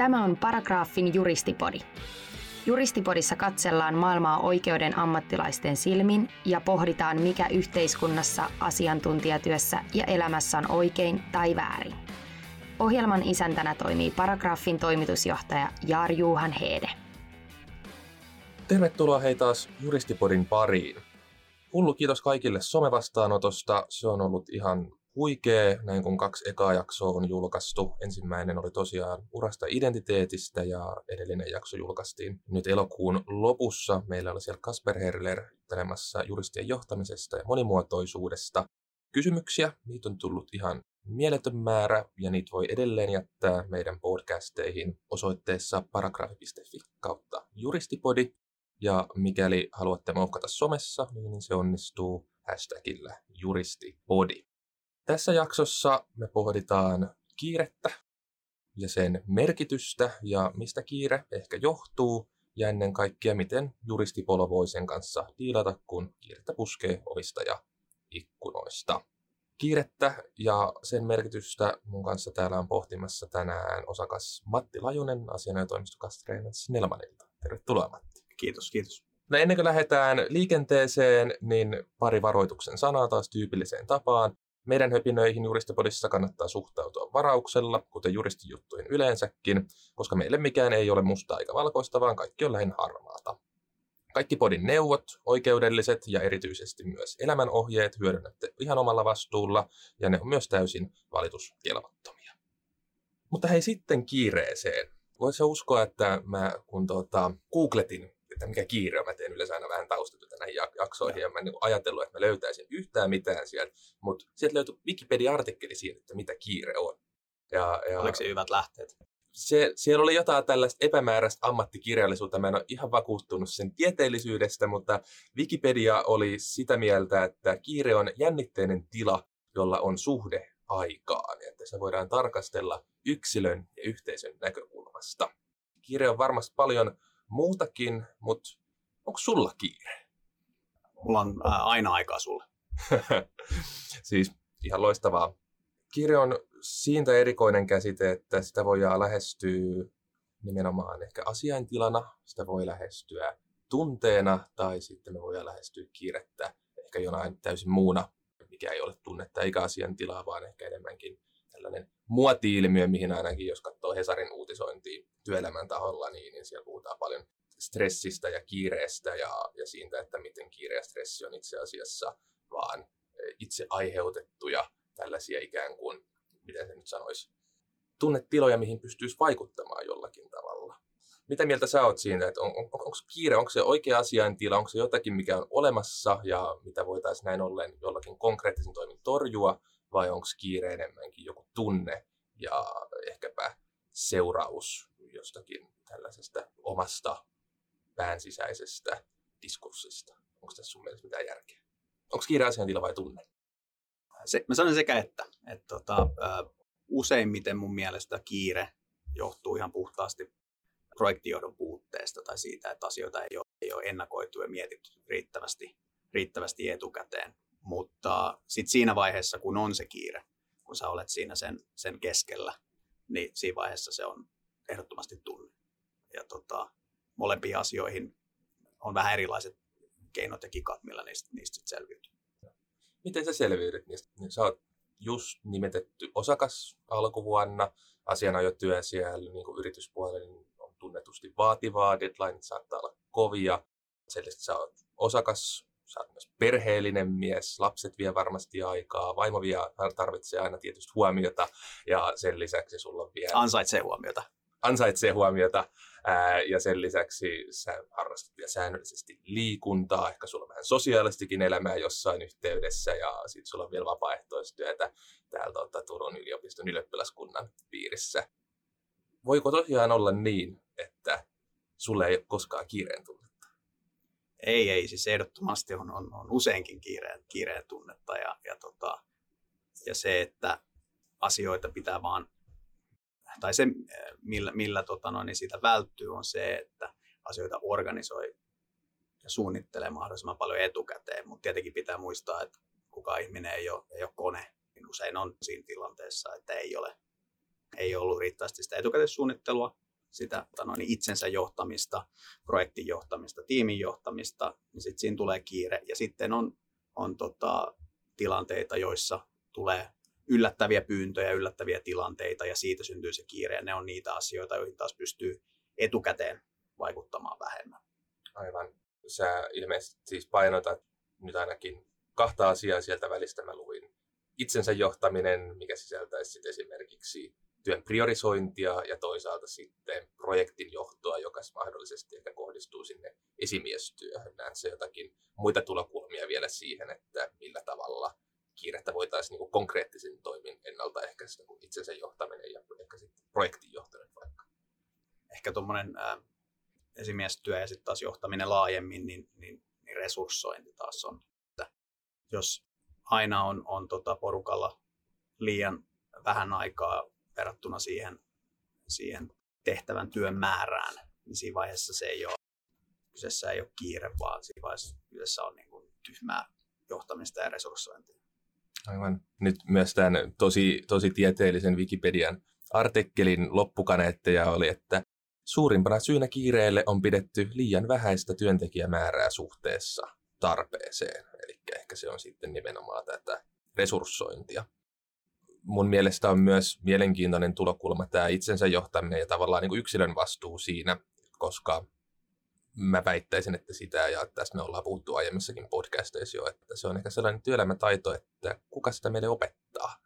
Tämä on Paragraafin juristipodi. Juristipodissa katsellaan maailmaa oikeuden ammattilaisten silmin ja pohditaan, mikä yhteiskunnassa, asiantuntijatyössä ja elämässä on oikein tai väärin. Ohjelman isäntänä toimii Paragraafin toimitusjohtaja Jaar Juhan Heede. Tervetuloa hei taas Juristipodin pariin. Hullu kiitos kaikille somevastaanotosta. Se on ollut ihan huikea, näin kun kaksi ekaa jaksoa on julkaistu. Ensimmäinen oli tosiaan urasta identiteetistä ja edellinen jakso julkaistiin nyt elokuun lopussa. Meillä oli siellä Kasper Herler juttelemassa juristien johtamisesta ja monimuotoisuudesta. Kysymyksiä, niitä on tullut ihan mieletön määrä ja niitä voi edelleen jättää meidän podcasteihin osoitteessa paragrafi.fi kautta juristipodi. Ja mikäli haluatte mouhkata somessa, niin se onnistuu hashtagillä juristipodi. Tässä jaksossa me pohditaan kiirettä ja sen merkitystä ja mistä kiire ehkä johtuu ja ennen kaikkea miten juristipolo voi sen kanssa diilata, kun kiirettä puskee ovista ja ikkunoista. Kiirettä ja sen merkitystä mun kanssa täällä on pohtimassa tänään osakas Matti Lajunen asianajotoimisto Kastreenan Snellmanilta. Tervetuloa Matti. Kiitos, kiitos. No ennen kuin lähdetään liikenteeseen, niin pari varoituksen sanaa taas tyypilliseen tapaan. Meidän juristipodissa kannattaa suhtautua varauksella, kuten juristijuttuihin yleensäkin, koska meille mikään ei ole musta eikä valkoista, vaan kaikki on lähinnä harmaata. Kaikki podin neuvot, oikeudelliset ja erityisesti myös elämänohjeet hyödynnätte ihan omalla vastuulla, ja ne on myös täysin valituskelvottomia. Mutta hei sitten kiireeseen. Voisi uskoa, että mä kun tuota, googletin että mikä kiire on. Mä teen yleensä aina vähän taustatyötä näihin jaksoihin, ja mä en niin ajatellut, että mä löytäisin yhtään mitään sieltä, mutta sieltä löytyi Wikipedia-artikkeli siitä, että mitä kiire on. Ja, ja Oliko se hyvät lähteet? Se, siellä oli jotain tällaista epämääräistä ammattikirjallisuutta. Mä en ole ihan vakuuttunut sen tieteellisyydestä, mutta Wikipedia oli sitä mieltä, että kiire on jännitteinen tila, jolla on suhde aikaan. Että se voidaan tarkastella yksilön ja yhteisön näkökulmasta. Kiire on varmasti paljon muutakin, mutta onko sulla kiire? Mulla on ää, aina aikaa sulle. siis ihan loistavaa. Kiire on siitä erikoinen käsite, että sitä voidaan lähestyä nimenomaan ehkä asiaintilana, sitä voi lähestyä tunteena tai sitten me voidaan lähestyä kiirettä ehkä jonain täysin muuna, mikä ei ole tunnetta eikä asiantilaa, vaan ehkä enemmänkin tällainen muoti-ilmiö, mihin ainakin jos katsoo Hesarin uutisointia työelämän taholla, niin, niin siellä puhutaan paljon stressistä ja kiireestä ja, ja siitä, että miten kiire ja stressi on itse asiassa vaan e, itse aiheutettuja tällaisia ikään kuin, miten se nyt sanoisi, tunnetiloja, mihin pystyisi vaikuttamaan jollakin tavalla. Mitä mieltä sä oot siinä, että on, on, onko kiire, onko se oikea asiaintila, onko se jotakin, mikä on olemassa ja mitä voitaisiin näin ollen jollakin konkreettisen toimin torjua, vai onko kiire enemmänkin joku tunne ja ehkäpä seuraus jostakin tällaisesta omasta pään sisäisestä diskurssista. Onko tässä sun mielestä mitään järkeä? Onko kiire asiantila vai tunne? Se, mä sanon sekä että. että tota, useimmiten mun mielestä kiire johtuu ihan puhtaasti projektijohdon puutteesta tai siitä, että asioita ei ole, ei ole ennakoitu ja mietitty riittävästi, riittävästi etukäteen. Mutta sitten siinä vaiheessa, kun on se kiire, kun sä olet siinä sen, sen keskellä, niin siinä vaiheessa se on ehdottomasti tunne. Ja tota, molempiin asioihin on vähän erilaiset keinot ja kikat, millä niistä, niistä selviytyy. Miten sä selviydyt niistä? Niin sä oot just nimetetty osakas alkuvuonna, asianajotyö siellä niin kuin yrityspuolella niin on tunnetusti vaativaa, deadline saattaa olla kovia. Sen lisäksi sä oot osakas sä oot myös perheellinen mies, lapset vie varmasti aikaa, vaimo vie, tarvitsee aina tietysti huomiota ja sen lisäksi sulla on vielä... Ansaitsee huomiota. Ansaitsee huomiota ää, ja sen lisäksi sä harrastat vielä säännöllisesti liikuntaa, ehkä sulla on vähän sosiaalistikin elämää jossain yhteydessä ja sitten sulla on vielä vapaaehtoistyötä täältä tota, Turun yliopiston ylioppilaskunnan piirissä. Voiko tosiaan olla niin, että sulle ei ole koskaan kiireen tullut? Ei, ei, siis ehdottomasti on, on, on useinkin kiireen, kiireen tunnetta ja, ja, tota, ja se, että asioita pitää vaan, tai se millä, millä tota noin, niin siitä välttyy on se, että asioita organisoi ja suunnittelee mahdollisimman paljon etukäteen, mutta tietenkin pitää muistaa, että kuka ihminen ei ole, ei ole kone, niin usein on siinä tilanteessa, että ei ole ei ollut riittävästi sitä etukäteissuunnittelua sitä no, niin itsensä johtamista, projektin johtamista, tiimin johtamista, niin sitten siinä tulee kiire. Ja sitten on, on tota, tilanteita, joissa tulee yllättäviä pyyntöjä, yllättäviä tilanteita ja siitä syntyy se kiire. Ja ne on niitä asioita, joihin taas pystyy etukäteen vaikuttamaan vähemmän. Aivan. Sä ilmeisesti siis painotat nyt ainakin kahta asiaa sieltä välistä. Mä luin itsensä johtaminen, mikä sisältäisi esimerkiksi työn priorisointia ja toisaalta sitten projektin johtoa, joka mahdollisesti ehkä kohdistuu sinne esimiestyöhön. Näen se jotakin muita tulokulmia vielä siihen, että millä tavalla kiirettä voitaisiin niin konkreettisin toimin ennaltaehkäistä kuin itsensä johtaminen ja ehkä sitten projektin johtaminen vaikka. Ehkä tuommoinen esimiestyö ja sitten taas johtaminen laajemmin, niin, niin, niin resurssointi taas on, että jos aina on, on tota porukalla liian vähän aikaa verrattuna siihen, siihen tehtävän työn määrään, niin siinä vaiheessa se ei ole, kyseessä ei ole kiire, vaan siinä vaiheessa kyseessä on niin kuin tyhmää johtamista ja resurssointia. Aivan. Nyt myös tämän tosi, tosi tieteellisen Wikipedian artikkelin loppukaneetteja oli, että suurimpana syynä kiireelle on pidetty liian vähäistä työntekijämäärää suhteessa tarpeeseen. Eli ehkä se on sitten nimenomaan tätä resurssointia. Mun mielestä on myös mielenkiintoinen tulokulma tämä itsensä johtaminen ja tavallaan niin kuin yksilön vastuu siinä, koska mä väittäisin, että sitä, ja tästä me ollaan puhuttu aiemmissakin podcasteissa jo, että se on ehkä sellainen työelämätaito, että kuka sitä meille opettaa.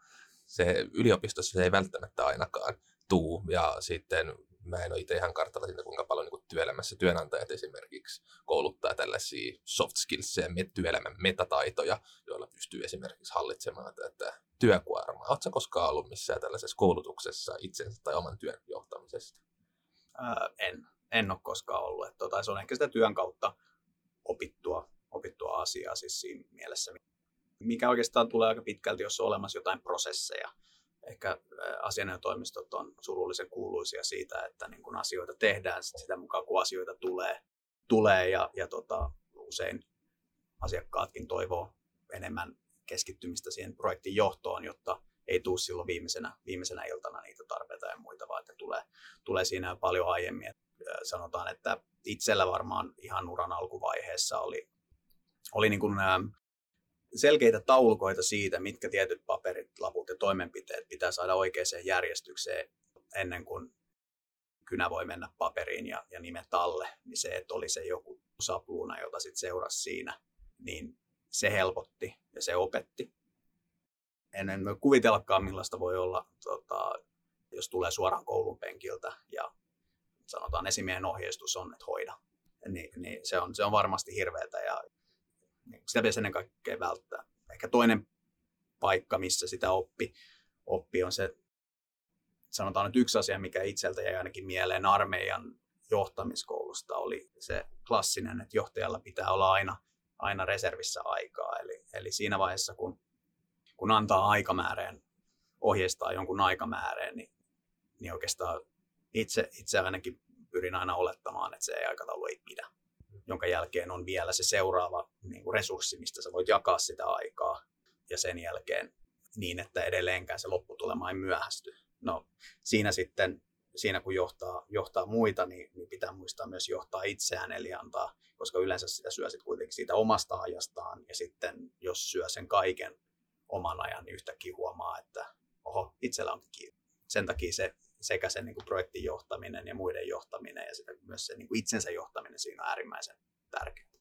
Se yliopistossa se ei välttämättä ainakaan tuu, ja sitten mä en ole itse ihan kartalla siitä, kuinka paljon niin työelämässä työnantajat esimerkiksi kouluttaa tällaisia soft skills ja työelämän metataitoja, joilla pystyy esimerkiksi hallitsemaan tätä työkuormaa. Oletko koskaan ollut missään tällaisessa koulutuksessa itsensä tai oman työn johtamisesta? Ää, en en ole koskaan ollut. Että tota, se on ehkä sitä työn kautta opittua, opittua asiaa siis siinä mielessä, mikä oikeastaan tulee aika pitkälti, jos on olemassa jotain prosesseja. Ehkä asianajotoimistot on surullisen kuuluisia siitä, että niin kun asioita tehdään sitä mukaan, kun asioita tulee, tulee ja, ja tota, usein asiakkaatkin toivoo enemmän keskittymistä siihen projektin johtoon, jotta ei tule silloin viimeisenä, viimeisenä iltana niitä tarpeita ja muita, vaan että tulee, tulee siinä paljon aiemmin. Sanotaan, että itsellä varmaan ihan uran alkuvaiheessa oli, oli niin kuin, selkeitä taulukoita siitä, mitkä tietyt paperit, laput ja toimenpiteet pitää saada oikeaan järjestykseen ennen kuin kynä voi mennä paperiin ja, ja nimet alle, niin se, että oli se joku sapluuna, jota sitten seurasi siinä, niin se helpotti ja se opetti. En, en kuvitellakaan, millaista voi olla, tota, jos tulee suoraan koulun penkiltä ja sanotaan esimiehen ohjeistus on, että hoida. Niin, niin se, on, se on varmasti hirveätä ja niin sitä pitäisi ennen kaikkea välttää. Ehkä toinen paikka, missä sitä oppi, oppi on se, sanotaan nyt yksi asia, mikä itseltä jäi ainakin mieleen armeijan johtamiskoulusta, oli se klassinen, että johtajalla pitää olla aina, aina reservissä aikaa. Eli, eli siinä vaiheessa, kun, kun antaa aikamääreen, ohjeistaa jonkun aikamääreen, niin, niin oikeastaan itse, itse ainakin pyrin aina olettamaan, että se aikataulu ei pidä, jonka jälkeen on vielä se seuraava niin kuin resurssi, mistä sä voit jakaa sitä aikaa ja sen jälkeen niin, että edelleenkään se lopputulema ei myöhästy. No siinä sitten, siinä kun johtaa, johtaa muita, niin, niin pitää muistaa myös johtaa itseään, eli antaa, koska yleensä sitä syö sitten kuitenkin siitä omasta ajastaan, ja sitten jos syö sen kaiken oman ajan, niin yhtäkkiä huomaa, että oho, itsellä onkin kiinni. Sen takia se sekä sen niin kuin projektin johtaminen ja muiden johtaminen ja sitä, myös se niin kuin itsensä johtaminen siinä on äärimmäisen tärkeää.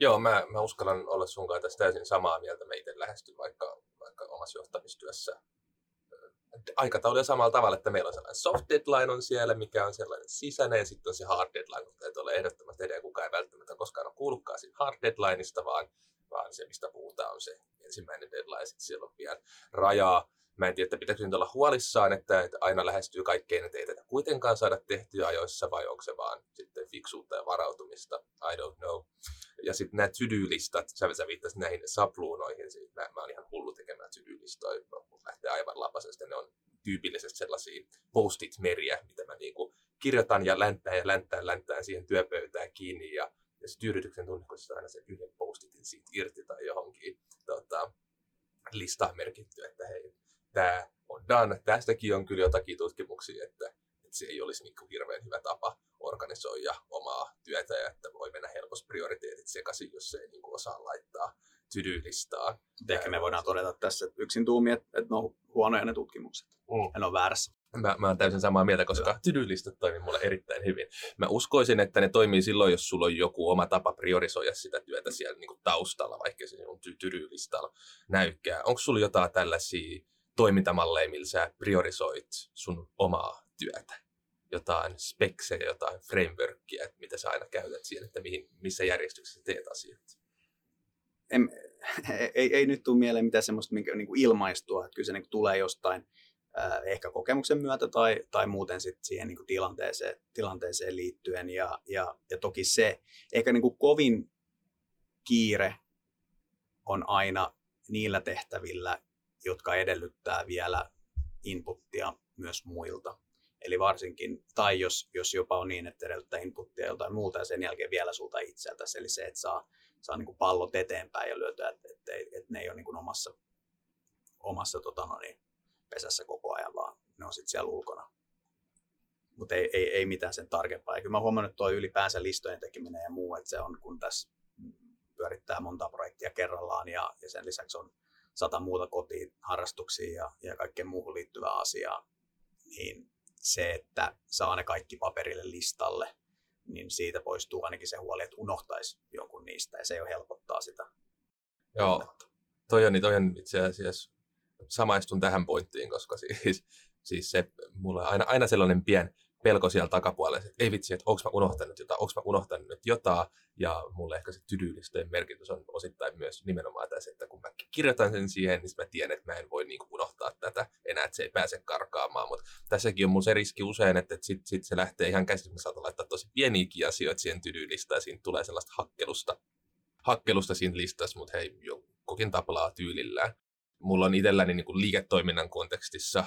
Joo, mä, mä uskallan olla sun kanssa täysin samaa mieltä. Mä itse lähestyn vaikka, vaikka omassa johtamistyössä aikatauluja samalla tavalla, että meillä on sellainen soft deadline on siellä, mikä on sellainen sisäinen, ja sitten on se hard deadline, mutta täytyy olla ehdottomasti edelleen kukaan ei välttämättä koskaan ole kuullutkaan siitä hard deadlineista, vaan, vaan se, mistä puhutaan, on se ensimmäinen deadline, sitten siellä on vielä rajaa Mä en tiedä, että pitäisikö nyt olla huolissaan, että, että aina lähestyy kaikkein, että ei tätä kuitenkaan saada tehtyä ajoissa, vai onko se vaan sitten fiksuutta ja varautumista, I don't know. Ja sitten nämä to-do-listat, sä, sä viittasit näihin sapluunoihin, siis mä, mä oon ihan hullu tekemään to-do-listoja, no, lähtee aivan lapasesta, ne on tyypillisesti sellaisia post-it-meriä, mitä mä niinku kirjoitan ja länttään ja länttään, länttään siihen työpöytään kiinni, ja, ja se tyydytyksen tunne, kun aina se yhden post-itin siitä irti tai johonkin tota, listaan merkitty, että hei, tämä on done. Tästäkin on kyllä jotakin tutkimuksia, että, että vitsi ei olisi niin hirveän hyvä tapa organisoida omaa työtä ja että voi mennä helposti prioriteetit sekaisin, jos ei niin kuin osaa laittaa tydylistaa. Ehkä me voidaan todeta tässä että yksin tuumi, että, että ne on huonoja ne tutkimukset. Mm. En ole väärässä. Mä, mä oon täysin samaa mieltä, koska tydylistat toimii mulle erittäin hyvin. Mä uskoisin, että ne toimii silloin, jos sulla on joku oma tapa priorisoida sitä työtä siellä niin kuin taustalla, vaikka se on tydylistalla näykkää. Onko sulla jotain tällaisia toimintamalleja, millä sä priorisoit sun omaa työtä? Jotain speksejä, jotain frameworkia, että mitä sä aina käytät siihen, että mihin, missä järjestyksessä teet asioita? En, ei, ei nyt tule mieleen mitään semmoista minkä, niin kuin ilmaistua, että kyllä se niin kuin tulee jostain äh, ehkä kokemuksen myötä tai, tai muuten sit siihen niin kuin tilanteeseen, tilanteeseen liittyen. Ja, ja, ja toki se, ehkä niin kuin kovin kiire on aina niillä tehtävillä, jotka edellyttää vielä inputtia myös muilta. Eli varsinkin, tai jos, jos jopa on niin, että edellyttää inputtia joltain muuta ja sen jälkeen vielä sulta itseltäsi, eli se, että saa, saa niin kuin pallot eteenpäin ja lyötyä, että, että, että ne ei ole niin kuin omassa, omassa tota no niin, pesässä koko ajan, vaan ne on sitten siellä ulkona. Mutta ei, ei, ei, mitään sen tarkempaa. Ja kyllä mä huomannut, että tuo ylipäänsä listojen tekeminen ja muu, että se on, kun tässä pyörittää monta projektia kerrallaan ja, ja sen lisäksi on sata muuta kotiin, harrastuksia ja, ja kaikkeen muuhun liittyvää asiaa, niin se, että saa ne kaikki paperille listalle, niin siitä poistuu ainakin se huoli, että unohtaisi jonkun niistä ja se jo helpottaa sitä. Joo, toi on, niin toi on itse asiassa samaistun tähän pointtiin, koska siis, siis se, mulla on aina, aina sellainen pien pelko siellä takapuolella, että ei vitsi, että onko mä unohtanut jotain, onko mä unohtanut nyt jotain, ja mulle ehkä se tydyllistöjen merkitys on osittain myös nimenomaan tässä, että kun mä kirjoitan sen siihen, niin mä tiedän, että mä en voi niin kuin unohtaa tätä enää, että se ei pääse karkaamaan, mutta tässäkin on mun se riski usein, että sitten sit se lähtee ihan käsin, mä saatan laittaa tosi pieniäkin asioita siihen tydyllistaan, ja siinä tulee sellaista hakkelusta, hakkelusta siinä listassa, mutta hei, jokin taplaa tyylillään. Mulla on itselläni niin kuin liiketoiminnan kontekstissa,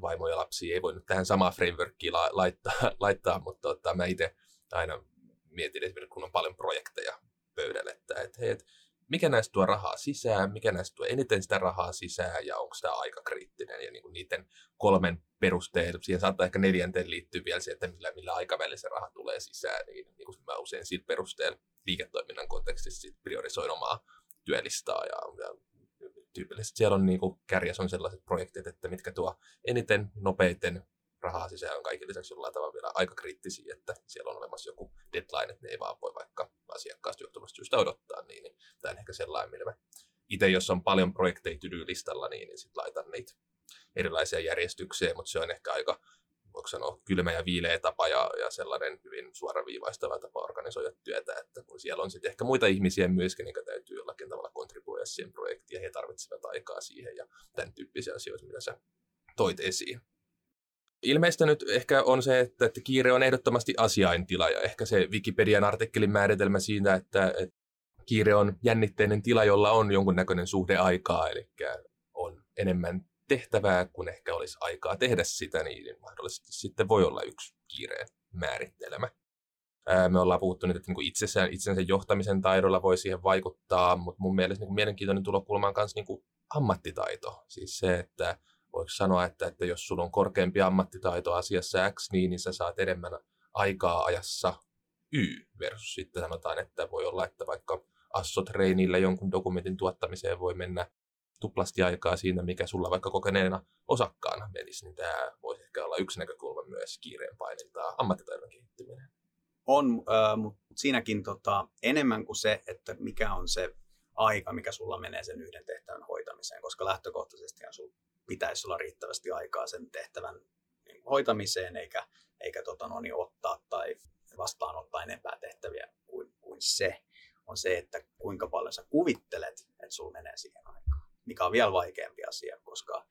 vaimo ja lapsi ei voi nyt tähän samaan frameworkiin la- laittaa, laittaa mutta tota, mä itse aina mietin esimerkiksi, kun on paljon projekteja pöydällä, että et, hei, et, mikä näistä tuo rahaa sisään, mikä näistä tuo eniten sitä rahaa sisään ja onko tämä aika kriittinen? Ja niin kuin niiden kolmen perusteella, siihen saattaa ehkä neljänteen liittyä vielä se, että millä, millä aikavälillä se raha tulee sisään, niin, niin kuin mä usein sillä perusteella liiketoiminnan kontekstissa priorisoin omaa työlistaa ja, ja tyypillisesti. Siellä on niin kuin, kärjessä on sellaiset projektit, että mitkä tuo eniten, nopeiten rahaa sisään on. Kaiken lisäksi jollain tavalla vielä aika kriittisiä, että siellä on olemassa joku deadline, että ne ei vaan voi vaikka asiakkaasta johtuvasta syystä odottaa, niin, niin tämä on ehkä sellainen, millä mä itse, jos on paljon projekteja listalla, niin, niin sitten laitan niitä erilaisia järjestyksiä, mutta se on ehkä aika voiko sanoa, kylmä ja viileä tapa ja, ja sellainen hyvin suoraviivaistava tapa organisoida työtä, että kun siellä on sitten ehkä muita ihmisiä myöskin, niin täytyy jollakin tavalla kontribuoida siihen ja he tarvitsevat aikaa siihen ja tämän tyyppisiä asioita, mitä sä toit esiin. Ilmeistä nyt ehkä on se, että, että kiire on ehdottomasti asiaintila ja ehkä se Wikipedian artikkelin määritelmä siitä, että, että kiire on jännitteinen tila, jolla on jonkunnäköinen suhde aikaa, eli on enemmän tehtävää, kun ehkä olisi aikaa tehdä sitä, niin mahdollisesti sitten voi olla yksi kiireen määrittelemä. Me ollaan puhuttu nyt, että niin itsessään, itsensä johtamisen taidolla voi siihen vaikuttaa, mutta mun mielestä niin mielenkiintoinen tulokulma on myös niin ammattitaito. Siis se, että voiko sanoa, että, että jos sulla on korkeampi ammattitaito asiassa X, niin, niin sä saat enemmän aikaa ajassa Y versus sitten sanotaan, että voi olla, että vaikka Asso-treinillä jonkun dokumentin tuottamiseen voi mennä tuplasti aikaa siinä, mikä sulla vaikka kokeneena osakkaana menisi, niin tämä voisi ehkä olla yksi näkökulma myös kiireen painintaa ammattitaidon kehittyminen. On, äh, mutta siinäkin tota, enemmän kuin se, että mikä on se aika, mikä sulla menee sen yhden tehtävän hoitamiseen, koska lähtökohtaisesti sulla pitäisi olla riittävästi aikaa sen tehtävän niin, hoitamiseen, eikä, eikä tota, no, niin, ottaa tai vastaanottaa enempää tehtäviä kuin, kuin se, on se, että kuinka paljon sä kuvittelet, että sulla menee siihen aikaan mikä on vielä vaikeampi asia, koska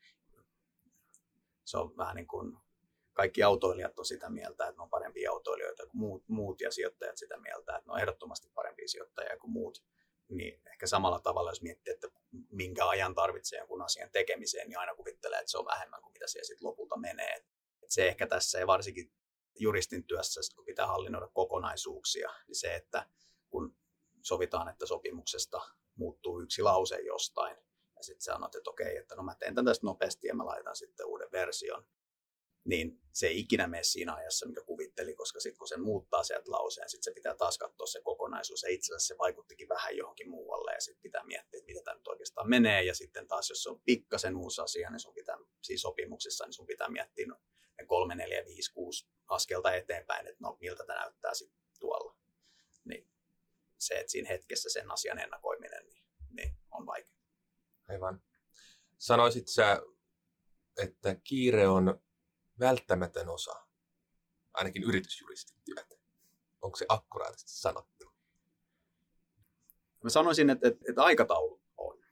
se on vähän niin kuin kaikki autoilijat on sitä mieltä, että ne on parempia autoilijoita kuin muut, muut ja sijoittajat sitä mieltä, että ne on ehdottomasti parempia sijoittajia kuin muut. Niin ehkä samalla tavalla, jos miettii, että minkä ajan tarvitsee jonkun asian tekemiseen, niin aina kuvittelee, että se on vähemmän kuin mitä siellä sitten lopulta menee. Et se ehkä tässä ja varsinkin juristin työssä, kun pitää hallinnoida kokonaisuuksia, niin se, että kun sovitaan, että sopimuksesta muuttuu yksi lause jostain, ja sitten sanot, että okei, että no mä teen tämän tästä nopeasti ja mä laitan sitten uuden version. Niin se ei ikinä mene siinä ajassa, mikä kuvitteli, koska sitten kun se muuttaa sieltä lauseen, sitten se pitää taas katsoa se kokonaisuus, ja itse asiassa se vaikuttikin vähän johonkin muualle, ja sitten pitää miettiä, että mitä tämä nyt oikeastaan menee, ja sitten taas jos se on pikkasen uusi asia, niin sun pitää, siis sopimuksessa, niin sun pitää miettiä no, ne kolme, neljä, viisi, kuusi askelta eteenpäin, että no miltä tämä näyttää sitten tuolla. Niin se, että siinä hetkessä sen asian ennakoiminen niin, niin on vaikea. Aivan. Sanoisit sä, että kiire on välttämätön osa, ainakin yritysjuristin työtä. Onko se akkuraattisesti sanottu? Mä sanoisin, että, että, että aikataulu on.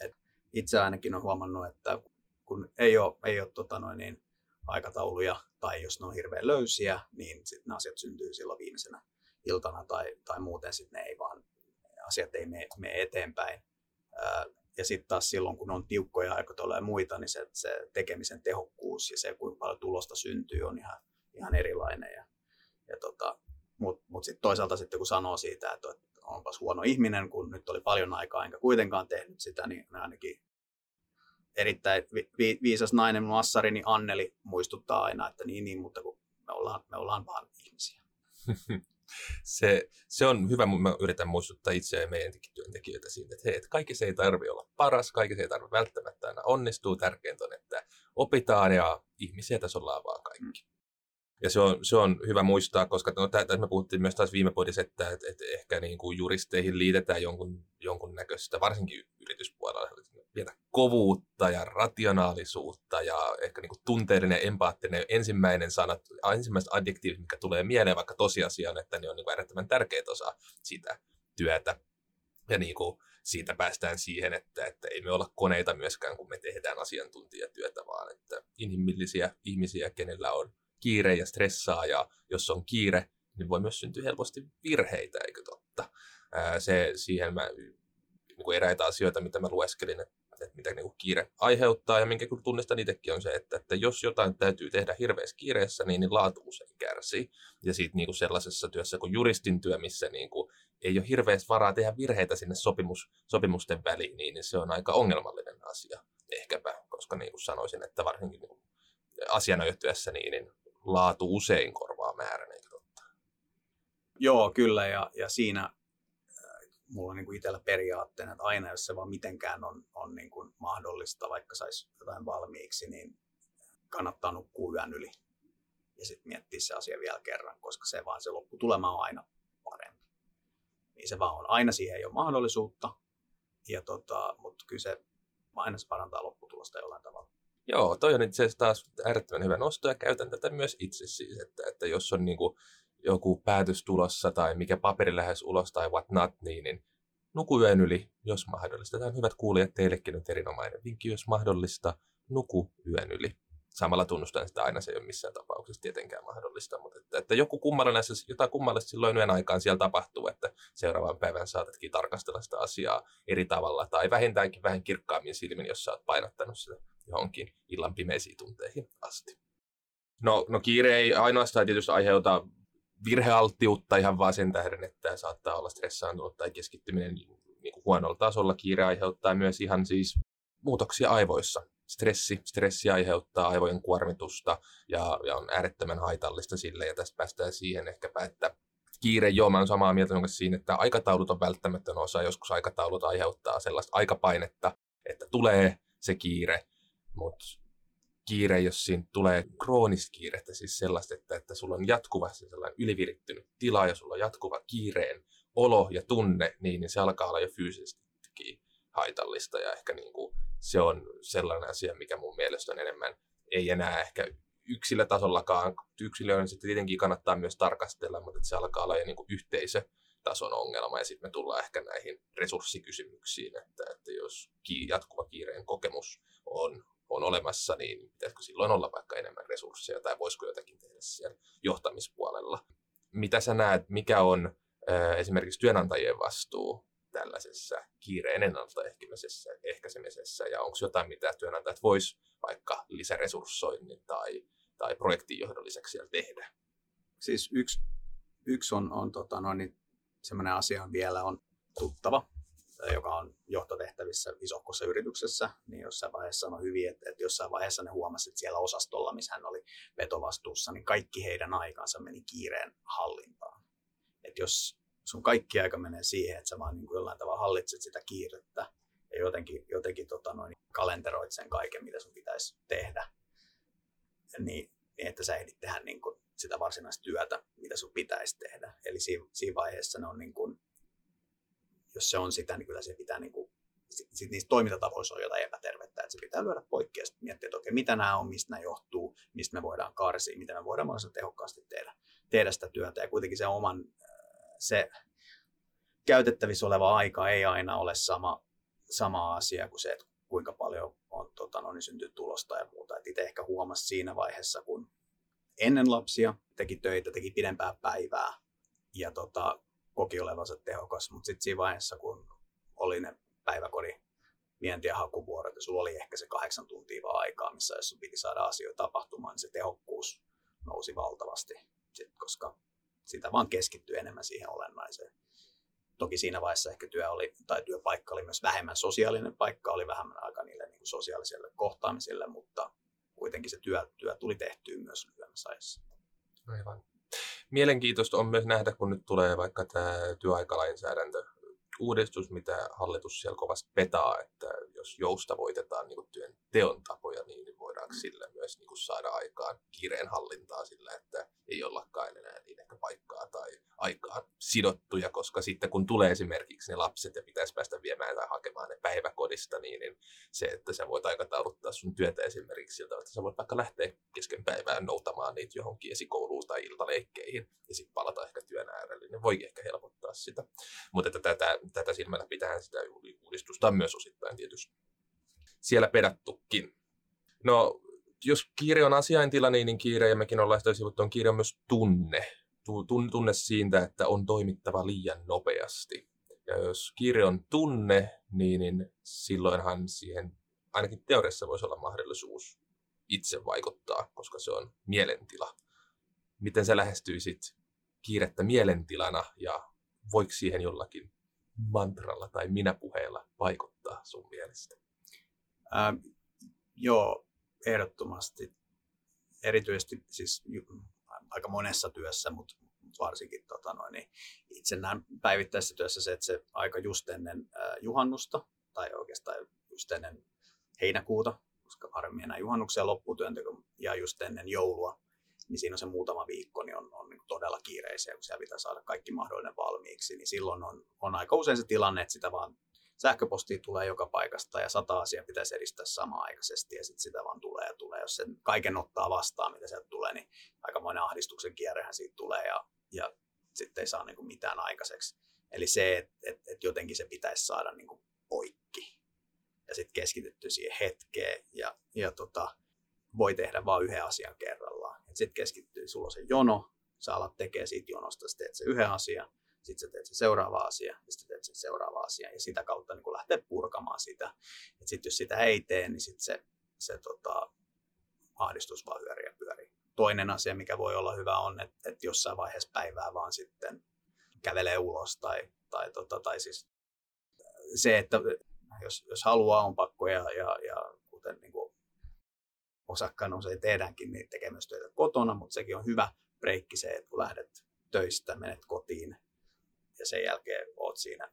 Et itse ainakin on huomannut, että kun ei ole, ei ole tota noin niin, aikatauluja tai jos ne on hirveän löysiä, niin sitten ne asiat syntyy silloin viimeisenä iltana tai, tai muuten sitten ne ei vaan, asiat ei mene, mene eteenpäin. Ja sitten taas silloin, kun on tiukkoja aikatauluja ja muita, niin se, se tekemisen tehokkuus ja se, kuinka paljon tulosta syntyy, on ihan, ihan erilainen. Ja, ja tota, Mutta mut sitten toisaalta sitten kun sanoo siitä, että onpas huono ihminen, kun nyt oli paljon aikaa enkä kuitenkaan tehnyt sitä, niin ainakin erittäin vi- vi- viisas nainen, mun assarini Anneli muistuttaa aina, että niin, niin, mutta kun me ollaan, me ollaan vaan ihmisiä. se, se on hyvä, mä yritän muistuttaa itseä ja meidän työntekijöitä siitä, että hei, että kaikki se ei tarvitse olla paras, kaikki se ei tarvitse välttämättä aina onnistuu. Tärkeintä on, että opitaan ja ihmisiä tässä ollaan vaan kaikki. Mm. Ja se on, se on hyvä muistaa, koska no, tässä me puhuttiin myös taas viime podissa, että, että, että ehkä niin kuin juristeihin liitetään jonkun, jonkun näköistä, varsinkin yrityspuolella, pientä kovuutta ja rationaalisuutta ja ehkä niin kuin tunteellinen ja empaattinen ensimmäinen sanat, ensimmäiset adjektiivit, mikä tulee mieleen vaikka tosiasiaan, että ne on niin kuin äärettömän tärkeä osa sitä työtä. Ja niin kuin siitä päästään siihen, että, että ei me olla koneita myöskään, kun me tehdään asiantuntijatyötä, vaan että inhimillisiä ihmisiä, kenellä on kiire ja stressaa, ja jos on kiire, niin voi myös syntyä helposti virheitä, eikö totta? se, siihen mä niin kuin eräitä asioita, mitä mä lueskelin, että että mitä niin kuin kiire aiheuttaa, ja minkä kyllä tunnistan itsekin on se, että, että jos jotain täytyy tehdä hirveässä kiireessä, niin, niin laatu usein kärsii. Ja siitä niin kuin sellaisessa työssä kuin juristin työ, missä niin kuin ei ole hirveästi varaa tehdä virheitä sinne sopimus, sopimusten väliin, niin, niin se on aika ongelmallinen asia ehkäpä, koska niin kuin sanoisin, että varsinkin niin asianajotyössä niin, niin laatu usein korvaa määrän, eikö totta? Joo, kyllä, ja, ja siinä mulla on niin kuin itsellä periaatteena, että aina jos se vaan mitenkään on, on niin kuin mahdollista, vaikka saisi jotain valmiiksi, niin kannattaa nukkua yön yli ja sitten miettiä se asia vielä kerran, koska se vaan se lopputulema on aina parempi. Niin se vaan on. Aina siihen ei ole mahdollisuutta, ja tota, mutta kyllä se aina se parantaa lopputulosta jollain tavalla. Joo, toi on itse asiassa taas äärettömän hyvä nosto ja käytän tätä myös itse siis, että, että jos on niin kuin joku päätös tulossa tai mikä paperi lähes ulos tai what not, niin, niin nuku yön yli, jos mahdollista. Tämä on hyvät kuulijat teillekin nyt erinomainen vinkki, jos mahdollista, nuku yön yli. Samalla tunnustan sitä aina se ei ole missään tapauksessa tietenkään mahdollista, mutta että, että joku kummallinen, jotain kummallista silloin yön aikaan siellä tapahtuu, että seuraavan päivän saatatkin tarkastella sitä asiaa eri tavalla tai vähintäänkin vähän kirkkaammin silmin, jos sä oot painottanut sitä johonkin illan pimeisiin tunteihin asti. No, no kiire ei ainoastaan tietysti aiheuta virhealttiutta ihan vaan sen tähden, että saattaa olla stressaantunut tai keskittyminen niin kuin huonolla tasolla. Kiire aiheuttaa myös ihan siis muutoksia aivoissa. Stressi, stressi aiheuttaa aivojen kuormitusta ja, ja on äärettömän haitallista sille. Ja tästä päästään siihen ehkäpä, että kiire, joo, mä olen samaa mieltä siinä, että aikataulut on välttämätön osa. Joskus aikataulut aiheuttaa sellaista aikapainetta, että tulee se kiire, mutta kiire, jos siinä tulee kroonista kiirettä, siis sellaista, että, että sulla on jatkuvasti sellainen ylivirittynyt tila ja sulla on jatkuva kiireen olo ja tunne, niin, niin se alkaa olla jo fyysisestikin haitallista. Ja ehkä niin kuin se on sellainen asia, mikä mun mielestä on enemmän, ei enää ehkä yksilötasollakaan, yksilöön sitten tietenkin kannattaa myös tarkastella, mutta se alkaa olla jo niin kuin yhteisötason ongelma. Ja sitten me tullaan ehkä näihin resurssikysymyksiin, että, että jos jatkuva kiireen kokemus on on olemassa, niin pitäisikö silloin olla vaikka enemmän resursseja tai voisiko jotakin tehdä siellä johtamispuolella. Mitä sä näet, mikä on esimerkiksi työnantajien vastuu tällaisessa kiireen ennaltaehkäisemisessä ehkäisemisessä ja onko jotain, mitä työnantajat vois vaikka lisäresurssoinnin tai, tai projektinjohdon lisäksi siellä tehdä? Siis yksi, yksi on, on tota, no, niin semmoinen asia vielä on tuttava joka on johtotehtävissä isokossa yrityksessä, niin jossain vaiheessa sanoi hyvin, että, että jossain vaiheessa ne huomasivat, että siellä osastolla, missä hän oli vetovastuussa, niin kaikki heidän aikansa meni kiireen hallintaan. Että jos sun kaikki aika menee siihen, että sä vaan niin jollain tavalla hallitset sitä kiirettä ja jotenkin, jotenkin tota noin, kalenteroit sen kaiken, mitä sun pitäisi tehdä, niin, niin että sä ehdit tehdä niin kuin sitä varsinaista työtä, mitä sun pitäisi tehdä. Eli siinä, siinä vaiheessa ne on niin kuin, jos se on sitä, niin kyllä se pitää niin kuin, sit niistä toimintatavoissa on jotain epätervettä, että se pitää lyödä poikki ja sitten miettiä, että okei, mitä nämä on, mistä nämä johtuu, mistä me voidaan karsia, miten me voidaan mahdollisimman tehokkaasti tehdä, tehdä sitä työtä. Ja kuitenkin se oman, se käytettävissä oleva aika ei aina ole sama, sama asia kuin se, että kuinka paljon on tota, no, niin syntyy tulosta ja muuta. Et itse ehkä huomasi siinä vaiheessa, kun ennen lapsia teki töitä, teki pidempää päivää ja tota, koki olevansa tehokas, mutta sitten siinä vaiheessa, kun oli ne päiväkodin vienti- ja hakuvuorot, ja sulla oli ehkä se kahdeksan tuntia vaan aikaa, missä jos sun piti saada asioita tapahtumaan, niin se tehokkuus nousi valtavasti, sit, koska sitä vaan keskittyi enemmän siihen olennaiseen. Toki siinä vaiheessa ehkä työ oli, tai työpaikka oli myös vähemmän sosiaalinen paikka, oli vähemmän aikaa niille niin kuin sosiaalisille kohtaamisille, mutta kuitenkin se työ, työ tuli tehtyä myös lyhyemmässä ajassa. Aivan. Mielenkiintoista on myös nähdä, kun nyt tulee vaikka tämä työaikalainsäädäntö uudistus, mitä hallitus siellä kovasti petaa, että jos joustavoitetaan niin työn teon tapoja, niin voidaanko sillä myös niin kuin saada aikaan kiireen hallintaa sillä, että ei ollakaan enää niin ehkä paikkaa tai aikaa sidottuja, koska sitten kun tulee esimerkiksi ne lapset ja pitäisi päästä viemään tai hakemaan ne päiväkodista, niin, niin se, että sä voit aikatauluttaa sun työtä esimerkiksi siltä, että sä voit vaikka lähteä kesken päivään noutamaan niitä johonkin esikouluun tai iltaleikkeihin ja sitten palata ehkä työn äärelle, niin voi ehkä helpottaa sitä. Mutta että tätä, tätä silmällä pitää sitä uudistusta myös osittain tietysti siellä pedattukin. No, jos kiire on asiaintila, niin kiire, ja mekin ollaan sitä sivuttu, on kiire on myös tunne. Tunne siitä, että on toimittava liian nopeasti. Ja jos kiire on tunne, niin, niin silloinhan siihen ainakin teoriassa voisi olla mahdollisuus itse vaikuttaa, koska se on mielentila. Miten sä lähestyisit kiirettä mielentilana ja voiko siihen jollakin mantralla tai minäpuheella vaikuttaa sun mielestä? Ähm, joo, ehdottomasti. Erityisesti siis aika monessa työssä, mutta varsinkin tota noin, niin itse näen päivittäisessä työssä se, että se aika just ennen juhannusta tai oikeastaan just ennen heinäkuuta, koska harvemmin enää juhannuksia loppuu työnteko ja just ennen joulua, niin siinä on se muutama viikko, niin on, on niin todella kiireisiä, kun siellä pitää saada kaikki mahdollinen valmiiksi, niin silloin on, on aika usein se tilanne, että sitä vaan sähköpostia tulee joka paikasta ja sata asiaa pitäisi edistää samaaikaisesti ja sitten sitä vaan tulee ja tulee. Jos sen kaiken ottaa vastaan, mitä sieltä tulee, niin aikamoinen ahdistuksen kierrehän siitä tulee ja, ja sitten ei saa niin kuin mitään aikaiseksi. Eli se, että et, et jotenkin se pitäisi saada niin kuin poikki ja sitten keskitytty siihen hetkeen ja, ja tota, voi tehdä vain yhden asian kerrallaan. Sitten keskittyy, sulla on se jono, sä alat tekee siitä jonosta, sitten teet se yhden asian, sitten sä teet sen seuraava asia, ja sitten teet sen seuraava asia, ja sitä kautta niin lähtee purkamaan sitä. Sitten jos sitä ei tee, niin sitten se, se tota, ahdistus vaan hyörii ja pyörii. Toinen asia, mikä voi olla hyvä, on, että, että jossain vaiheessa päivää vaan sitten kävelee ulos, tai, tai, tota, tai siis se, että jos, jos haluaa, on pakko, ja, ja, ja kuten niin kuin osakkaan usein tehdäänkin, niin tekee myös töitä kotona, mutta sekin on hyvä breikki se, että kun lähdet töistä, menet kotiin, ja sen jälkeen oot siinä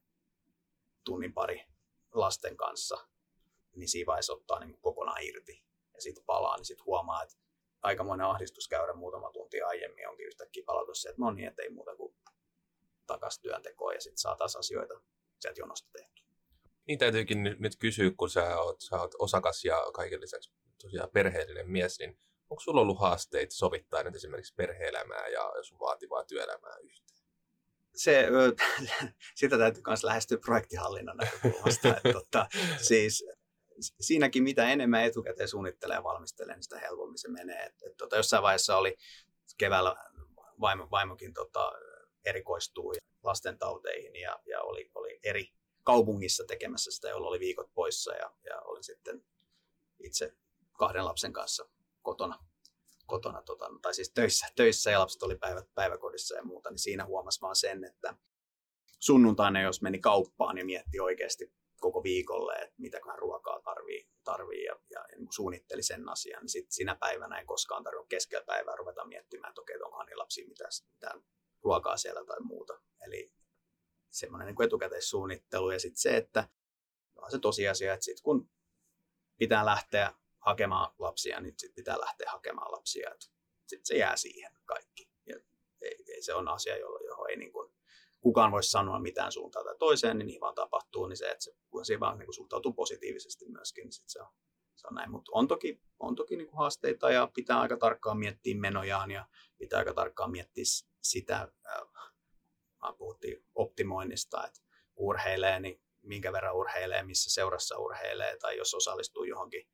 tunnin pari lasten kanssa, niin siinä vaiheessa ottaa niin kokonaan irti ja sitten palaa, niin sitten huomaa, että aikamoinen ahdistus käydä muutama tunti aiemmin onkin yhtäkkiä palautus se, että no niin, että ei muuta kuin takaisin työntekoon ja sitten saa taas asioita sieltä jonosta tehty. Niin täytyykin nyt kysyä, kun sä oot, sä oot osakas ja kaiken lisäksi tosiaan perheellinen mies, niin onko sulla ollut haasteita sovittaa nyt esimerkiksi perhe-elämää ja sun vaativaa työelämää yhteen? Se, sitä täytyy myös lähestyä projektihallinnon näkökulmasta. että, tota, siis siinäkin mitä enemmän etukäteen suunnittelee ja valmistelee, niin sitä helpommin se menee. Et, et, tota, jossain vaiheessa oli keväällä vaimo, vaimokin tota, erikoistui lastentauteihin ja, ja oli, oli eri kaupungissa tekemässä sitä, jolloin oli viikot poissa ja, ja olin sitten itse kahden lapsen kanssa kotona kotona, tota, tai siis töissä, töissä ja lapset oli päivät päiväkodissa ja muuta, niin siinä huomasi vaan sen, että sunnuntaina, jos meni kauppaan ja mietti oikeasti koko viikolle, että mitäköhän ruokaa tarvii, tarvii ja, ja, ja niin suunnitteli sen asian, niin sit sinä päivänä ei koskaan tarvitse keskellä päivää ruveta miettimään, että okei, onkohan niin lapsi mitään, mitään ruokaa siellä tai muuta. Eli semmoinen niin etukäteissuunnittelu ja sitten se, että se tosiasia, että sit kun pitää lähteä hakemaan lapsia, niin sit pitää lähteä hakemaan lapsia. Sitten se jää siihen kaikki. Ja ei, ei, se on asia, johon ei niin kuin kukaan voi sanoa mitään suuntaan tai toiseen, niin niin vaan tapahtuu, niin se, että se, kun siihen vaan niin kuin suhtautuu positiivisesti myöskin, niin sit se on, se on näin. Mutta on toki, on toki niin kuin haasteita ja pitää aika tarkkaan miettiä menojaan ja pitää aika tarkkaan miettiä sitä, äh, puhuttiin optimoinnista, että urheilee, niin minkä verran urheilee, missä seurassa urheilee, tai jos osallistuu johonkin,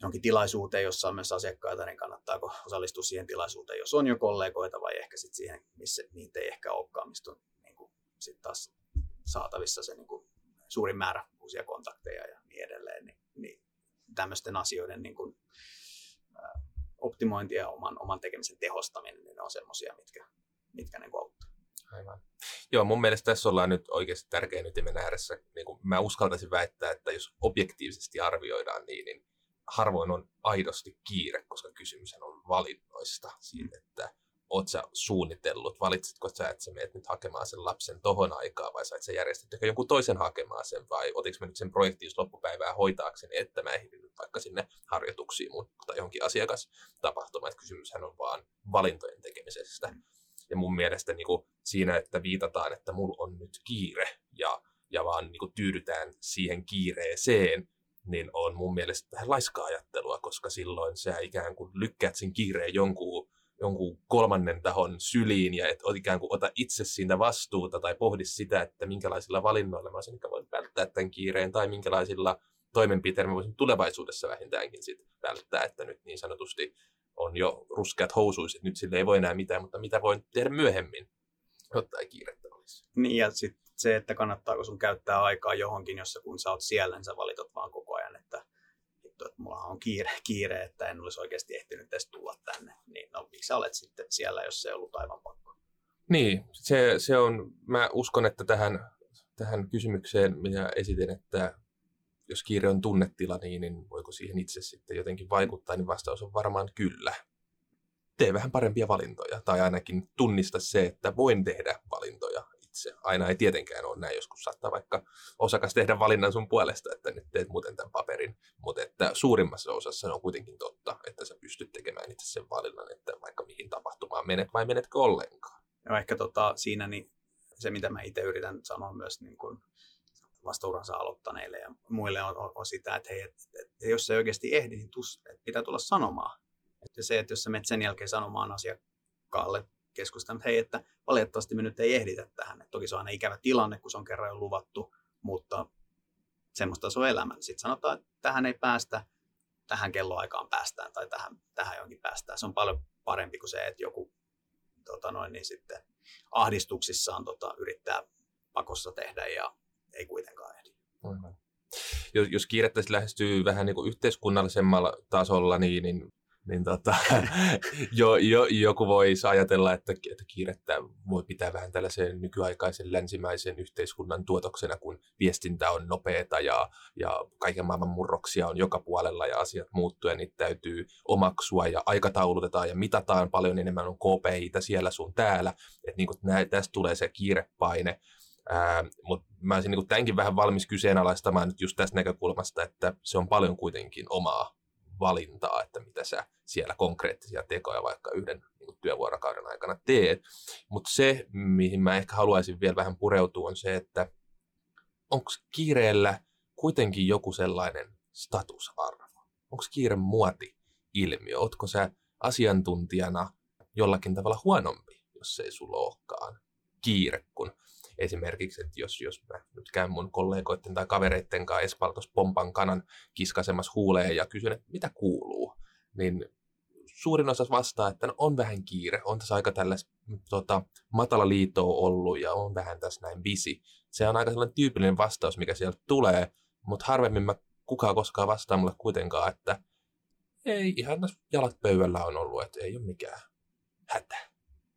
johonkin tilaisuuteen, jossa on myös asiakkaita, niin kannattaako osallistua siihen tilaisuuteen, jos on jo kollegoita, vai ehkä sitten siihen, missä niitä ei ehkä olekaan, mistä on niin kuin, sit taas saatavissa se niin kuin, suurin määrä uusia kontakteja ja niin edelleen, niin, niin tämmöisten asioiden niin kuin, optimointi ja oman, oman tekemisen tehostaminen, niin ne on semmoisia, mitkä, mitkä niin kuin auttaa. Aivan. Joo, mun mielestä tässä ollaan nyt oikeasti tärkeä ytimen ääressä. Niin kuin mä uskaltaisin väittää, että jos objektiivisesti arvioidaan niin, niin harvoin on aidosti kiire, koska kysymys on valinnoista siitä, että oot sä suunnitellut, valitsitko sä, että sä menet nyt hakemaan sen lapsen tohon aikaa vai sait sä järjestetty jonkun toisen hakemaan sen vai otinko mä nyt sen projektin just loppupäivää hoitaakseni, että mä ehdin nyt vaikka sinne harjoituksiin tai johonkin asiakastapahtumaan, että kysymyshän on vaan valintojen tekemisestä. Mm. Ja mun mielestä niin kuin siinä, että viitataan, että mulla on nyt kiire ja, ja vaan niin kuin tyydytään siihen kiireeseen, niin on mun mielestä vähän laiskaa ajattelua, koska silloin sä ikään kuin lykkäät sen kiireen jonkun, jonkun kolmannen tahon syliin ja et ikään kuin ota itse siitä vastuuta tai pohdi sitä, että minkälaisilla valinnoilla mä sen voin välttää tämän kiireen tai minkälaisilla toimenpiteillä mä voisin tulevaisuudessa vähintäänkin sit välttää, että nyt niin sanotusti on jo ruskeat housuiset, nyt sille ei voi enää mitään, mutta mitä voin tehdä myöhemmin, jotta ei kiirettä olisi. Niin ja sitten se, että kannattaako sun käyttää aikaa johonkin, jossa kun sä oot siellä, niin sä valitot vaan koko ajan, että että mulla on kiire, kiire, että en olisi oikeasti ehtinyt edes tulla tänne. Niin no, miksi sä olet sitten siellä, jos se ei ollut aivan pakko? Niin, se, se on, mä uskon, että tähän, tähän kysymykseen, mitä esitin, että jos kiire on tunnetila, niin, niin voiko siihen itse sitten jotenkin vaikuttaa, niin vastaus on varmaan kyllä. Tee vähän parempia valintoja, tai ainakin tunnista se, että voin tehdä valintoja itse. Aina ei tietenkään ole näin, joskus saattaa vaikka osakas tehdä valinnan sun puolesta, että nyt teet muuten tämän paperin, mutta että suurimmassa osassa on kuitenkin totta, että sä pystyt tekemään itse sen valinnan, että vaikka mihin tapahtumaan menet vai menetkö ollenkaan. Ja ehkä tota, siinä niin se, mitä mä itse yritän sanoa myös niin kun vastauransa aloittaneille ja muille on, on, on sitä, että hei, et, et, et, jos se oikeasti ehdi, niin tus, et pitää tulla sanomaan. Että se, että jos sä menet sen jälkeen sanomaan asiakkaalle keskustelun, että hei, että valitettavasti me nyt ei ehditä tähän. Et toki se on aina ikävä tilanne, kun se on kerran jo luvattu, mutta semmoista se on elämä. Sitten sanotaan, että tähän ei päästä, tähän kelloaikaan päästään tai tähän, tähän jonkin päästään. Se on paljon parempi kuin se, että joku tota noin, niin sitten ahdistuksissaan tota, yrittää pakossa tehdä ja ei kuitenkaan ehdi. Mm-hmm. Jos, jos kiirettä lähestyy vähän niin kuin yhteiskunnallisemmalla tasolla, niin, niin niin tota, jo, jo, joku voisi ajatella, että, että kiirettä voi pitää vähän tällaisen nykyaikaisen länsimäisen yhteiskunnan tuotoksena, kun viestintä on nopeata ja, ja kaiken maailman murroksia on joka puolella ja asiat muuttuu ja niitä täytyy omaksua ja aikataulutetaan ja mitataan paljon enemmän on KPItä siellä sun täällä. Että niin näin, tästä tulee se kiirepaine. Mutta mä olisin niin tämänkin vähän valmis kyseenalaistamaan nyt just tästä näkökulmasta, että se on paljon kuitenkin omaa valintaa, että mitä sä siellä konkreettisia tekoja vaikka yhden niin työvuorokauden aikana teet. Mutta se, mihin mä ehkä haluaisin vielä vähän pureutua, on se, että onko kiireellä kuitenkin joku sellainen statusarvo? Onko kiire muoti-ilmiö? Ootko sä asiantuntijana jollakin tavalla huonompi, jos ei sulla olekaan kiire, kun esimerkiksi, että jos, jos mä nyt käyn mun kollegoiden tai kavereiden kanssa Espaltos pompan kanan kiskasemassa huuleen ja kysyn, että mitä kuuluu, niin suurin osa vastaa, että no, on vähän kiire, on tässä aika tällaista tota, matala liittoa ollut ja on vähän tässä näin visi. Se on aika sellainen tyypillinen vastaus, mikä sieltä tulee, mutta harvemmin mä kukaan koskaan vastaa mulle kuitenkaan, että ei, ihan tässä jalat pöydällä on ollut, että ei ole mikään hätä.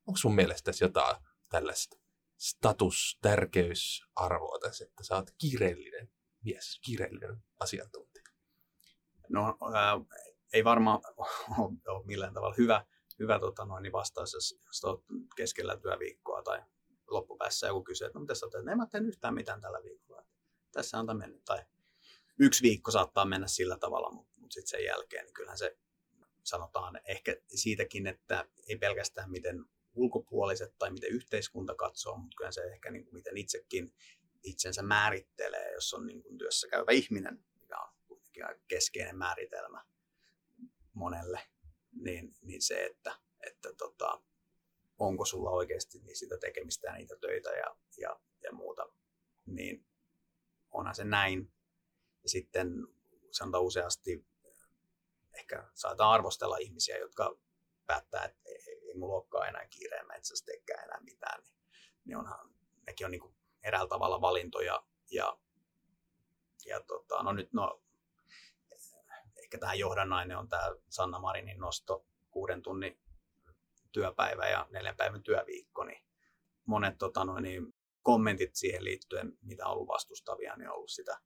Onko sun mielestä jotain tällaista? Status, tärkeys, arvoa tässä, että sä oot kiireellinen mies, kiireellinen asiantuntija? No, ää, ei varmaan ole millään tavalla hyvä, hyvä tota noin, niin vastaus, jos, jos olet keskellä työviikkoa tai loppupäässä joku kysyy, että no mitä sä teet? En mä teen yhtään mitään tällä viikolla. Tässä on mennyt. Tai yksi viikko saattaa mennä sillä tavalla, mutta, mutta sitten sen jälkeen niin kyllähän se sanotaan ehkä siitäkin, että ei pelkästään miten ulkopuoliset tai miten yhteiskunta katsoo, mutta kyllä se ehkä niin kuin miten itsekin itsensä määrittelee, jos on niin kuin työssä käyvä ihminen, mikä on kuitenkin aika keskeinen määritelmä monelle, niin, niin se, että, että tota, onko sulla oikeasti niin sitä tekemistä ja niitä töitä ja, ja, ja muuta, niin onhan se näin. Ja sitten sanotaan useasti, ehkä saattaa arvostella ihmisiä, jotka päättää, että ei, mulla olekaan enää kiireen metsästä eikä enää mitään, niin, niin onhan, nekin on niin kuin eräällä tavalla valintoja ja, ja tota, no nyt no, ehkä tähän johdannainen on tämä Sanna Marinin nosto kuuden tunnin työpäivä ja neljän päivän työviikko, niin monet tota, noin, niin kommentit siihen liittyen, mitä on ollut vastustavia, niin on ollut sitä,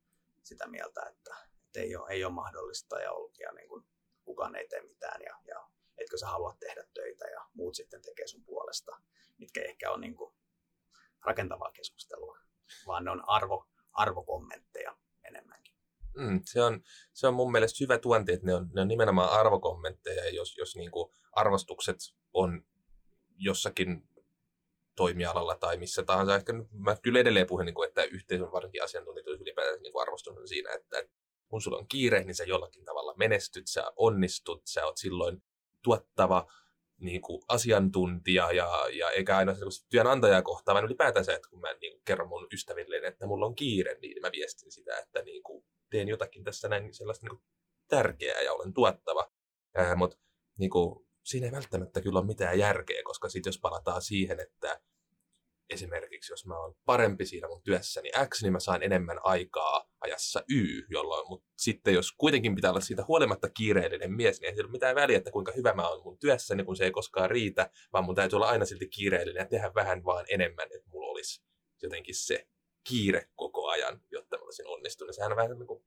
sitä mieltä, että, että ei, ole, ei ole mahdollista ja, ollut, ja niin kuin, kukaan ei tee mitään ja, ja etkö sä halua tehdä töitä ja muut sitten tekee sun puolesta, mitkä ehkä on niin kuin, rakentavaa keskustelua, vaan ne on arvo, arvokommentteja enemmänkin. Mm, se, on, se on mun mielestä hyvä tuonti, että ne on, ne on nimenomaan arvokommentteja, jos, jos niin kuin arvostukset on jossakin toimialalla tai missä tahansa. Ehkä mä kyllä edelleen puhun, niin kuin, että yhteisön varsinkin asiantuntijat olisi ylipäätään niin arvostunut siinä, että kun sulla on kiire, niin sä jollakin tavalla menestyt, sä onnistut, sä oot silloin tuottava niin kuin asiantuntija ja, ja eikä aina työnantajaa kohtaan, vaan ylipäätään se, että kun mä niin kuin, kerron mun ystäville, että mulla on kiire, niin mä viestin sitä, että niin kuin, teen jotakin tässä näin sellaista niin kuin, tärkeää ja olen tuottava. Mutta niin kuin, siinä ei välttämättä kyllä ole mitään järkeä, koska sitten jos palataan siihen, että esimerkiksi jos mä oon parempi siinä mun työssäni X, niin mä saan enemmän aikaa ajassa Y, jolloin, mutta sitten jos kuitenkin pitää olla siitä huolimatta kiireellinen mies, niin ei sillä ole mitään väliä, että kuinka hyvä mä oon mun työssäni, kun se ei koskaan riitä, vaan mun täytyy olla aina silti kiireellinen ja tehdä vähän vaan enemmän, että mulla olisi jotenkin se kiire koko ajan, jotta mä olisin onnistunut. Sehän on vähän niin kuin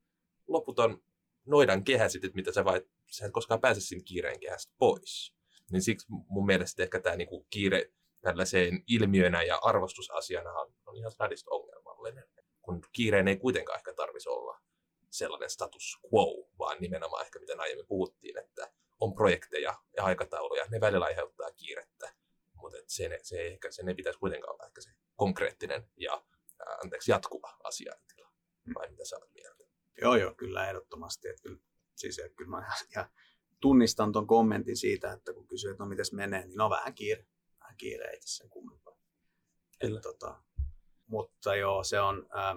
loputon noidan kehä sitten, mitä sä vai, sä et koskaan pääse siinä kiireen kehästä pois. Niin siksi mun mielestä ehkä tämä niinku kiire tällaiseen ilmiönä ja arvostusasiana on, ihan radista ongelmallinen. Kun kiireen ei kuitenkaan ehkä tarvitsisi olla sellainen status quo, vaan nimenomaan ehkä miten aiemmin puhuttiin, että on projekteja ja aikatauluja, ne välillä aiheuttaa kiirettä, mutta se, se, ei ehkä, sen ei pitäisi kuitenkaan olla ehkä se konkreettinen ja ää, anteeksi, jatkuva asiantila. Vai mitä sä oot mieltä? Joo, joo, kyllä ehdottomasti. Että kyllä, siis, että kyllä mä ihan tunnistan tuon kommentin siitä, että kun kysyy, että no mitäs menee, niin no vähän kiire, vähän kiire ei tässä sen kummempaa. Kyllä. tota, mutta joo, se on, ää,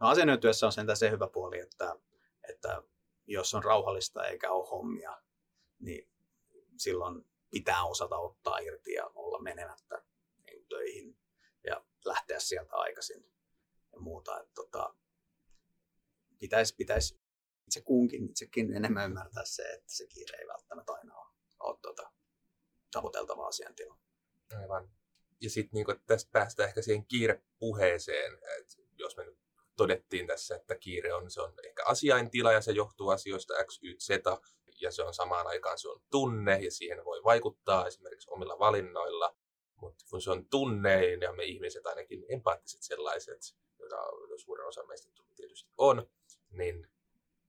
no asianajotyössä on sentään se hyvä puoli, että, että jos on rauhallista eikä ole hommia, niin silloin pitää osata ottaa irti ja olla menemättä niin töihin ja lähteä sieltä aikaisin ja muuta. Että, tota, pitäisi, pitäisi itse kunkin itsekin enemmän ymmärtää se, että se kiire ei välttämättä aina ole, ole tuota, tavoiteltava asiantila. Aivan. Ja sitten niin tästä päästään ehkä siihen kiirepuheeseen, että jos me nyt todettiin tässä, että kiire on, se on ehkä asiaintila ja se johtuu asioista X, Y, Z, ja se on samaan aikaan se on tunne ja siihen voi vaikuttaa esimerkiksi omilla valinnoilla, mutta kun se on tunne ja me ihmiset ainakin empaattiset sellaiset, joita suurin osa meistä tietysti on, niin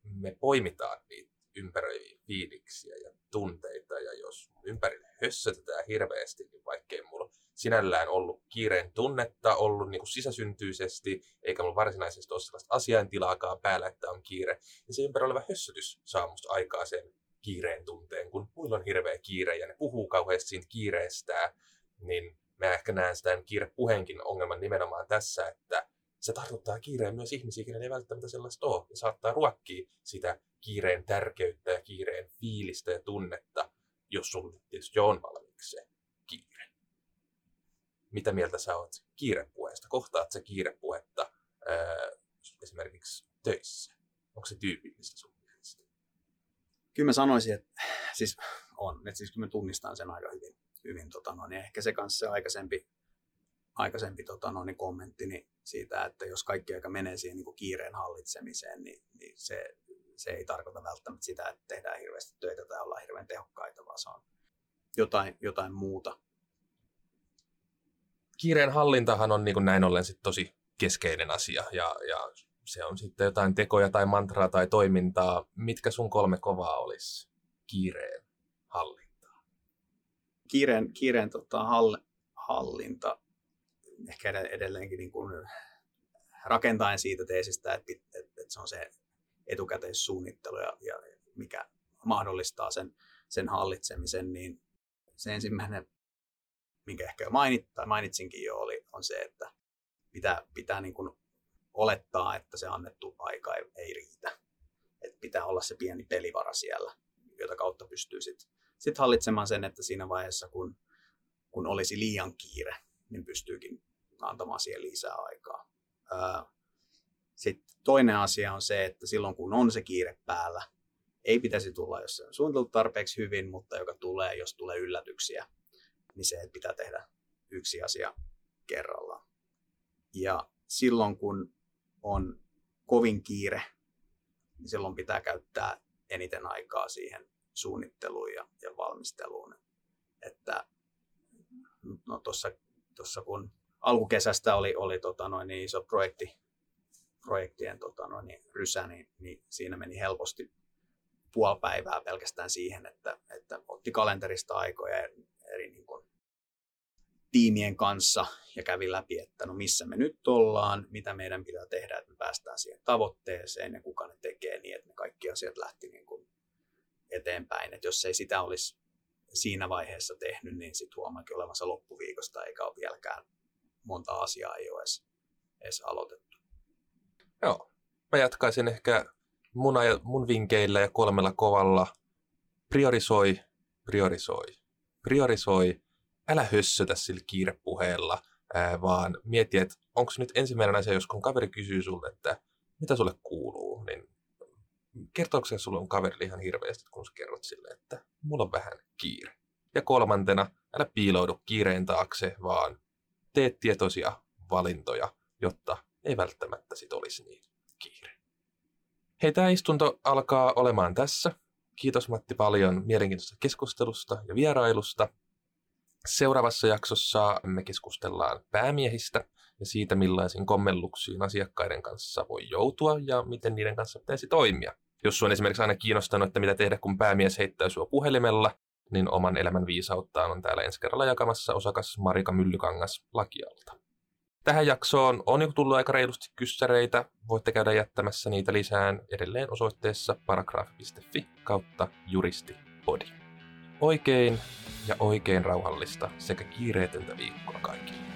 me poimitaan niitä ympäröiviä fiiliksiä ja tunteita, ja jos ympärille hössötetään hirveästi, niin vaikkei mulla sinällään ollut kiireen tunnetta ollut niin kuin sisäsyntyisesti, eikä mulla varsinaisesti ole sellaista asiaintilaakaan päällä, että on kiire, niin se oleva hössötys saa musta aikaa sen kiireen tunteen, kun muilla on hirveä kiire ja ne puhuu kauheasti siitä kiireestä, niin mä ehkä näen sitä kiirepuheenkin ongelman nimenomaan tässä, että se tarkoittaa kiireen myös ihmisiä, kenellä ei välttämättä sellaista ole. Ja saattaa ruokkia sitä kiireen tärkeyttä ja kiireen fiilistä ja tunnetta, jos sulla tietysti on valmiiksi se kiire. Mitä mieltä sä oot kiirepuheesta? Kohtaat sä kiirepuhetta ää, esimerkiksi töissä? Onko se tyypillistä sun mielestä? Kyllä mä sanoisin, että siis on. Että siis kyllä mä tunnistan sen aika hyvin. hyvin tota, no, niin ehkä se kanssa se aikaisempi aikaisempi tota, no, niin kommenttini siitä, että jos kaikki aika menee siihen niin kuin kiireen hallitsemiseen, niin, niin se, se ei tarkoita välttämättä sitä, että tehdään hirveästi töitä tai ollaan hirveän tehokkaita, vaan se on jotain, jotain muuta. Kiireen hallintahan on niin kuin näin ollen sit tosi keskeinen asia ja, ja se on sitten jotain tekoja tai mantraa tai toimintaa. Mitkä sun kolme kovaa olisi kiireen hallintaa? Kiireen, kiireen tota, hall, hallinta ehkä edelleenkin niin kuin rakentaen siitä teesistä, että, että, että se on se etukäteissuunnittelu ja, ja mikä mahdollistaa sen, sen hallitsemisen, niin se ensimmäinen, minkä ehkä jo mainit, tai mainitsinkin jo, oli, on se, että pitää, pitää niin kuin olettaa, että se annettu aika ei, ei riitä. Että pitää olla se pieni pelivara siellä, jota kautta pystyy sitten sit hallitsemaan sen, että siinä vaiheessa, kun, kun olisi liian kiire, niin pystyykin antamaan siihen lisää aikaa. Sitten toinen asia on se, että silloin kun on se kiire päällä, ei pitäisi tulla, jos se on suunniteltu tarpeeksi hyvin, mutta joka tulee, jos tulee yllätyksiä, niin se, pitää tehdä yksi asia kerrallaan. Ja silloin kun on kovin kiire, niin silloin pitää käyttää eniten aikaa siihen suunnitteluun ja, ja valmisteluun. Että no tuossa kun alkukesästä oli, oli tota noin, niin iso projekti, projektien tota noin, niin rysä, niin, niin, siinä meni helposti puoli päivää pelkästään siihen, että, että otti kalenterista aikoja eri, eri niin kuin, tiimien kanssa ja kävi läpi, että no missä me nyt ollaan, mitä meidän pitää tehdä, että me päästään siihen tavoitteeseen ja kuka ne tekee niin, että ne kaikki asiat lähti niin kuin eteenpäin. Että jos ei sitä olisi siinä vaiheessa tehnyt, niin sitten huomaakin olevansa loppuviikosta eikä ole vieläkään monta asiaa ei ole edes, edes aloitettu. Joo. Mä jatkaisin ehkä mun, aj- mun vinkeillä ja kolmella kovalla. Priorisoi, priorisoi, priorisoi. Älä hössötä sillä kiirepuheella, ää, vaan mieti, että onko nyt ensimmäinen asia, jos kun kaveri kysyy sulta, että mitä sulle kuuluu, niin kertooko se sulle on kaverille ihan hirveästi, kun sä kerrot sille, että mulla on vähän kiire. Ja kolmantena, älä piiloudu kiireen taakse, vaan tee tietoisia valintoja, jotta ei välttämättä sit olisi niin kiire. Hei, tämä istunto alkaa olemaan tässä. Kiitos Matti paljon mielenkiintoisesta keskustelusta ja vierailusta. Seuraavassa jaksossa me keskustellaan päämiehistä ja siitä, millaisiin kommelluksiin asiakkaiden kanssa voi joutua ja miten niiden kanssa pitäisi toimia. Jos on esimerkiksi aina kiinnostanut, että mitä tehdä, kun päämies heittää sua puhelimella, niin oman elämän viisauttaan on täällä ensi kerralla jakamassa osakas Marika Myllykangas Lakialta. Tähän jaksoon on jo tullut aika reilusti kyssäreitä. Voitte käydä jättämässä niitä lisään edelleen osoitteessa paragraf.fi kautta juristipodi. Oikein ja oikein rauhallista sekä kiireetöntä viikkoa kaikille.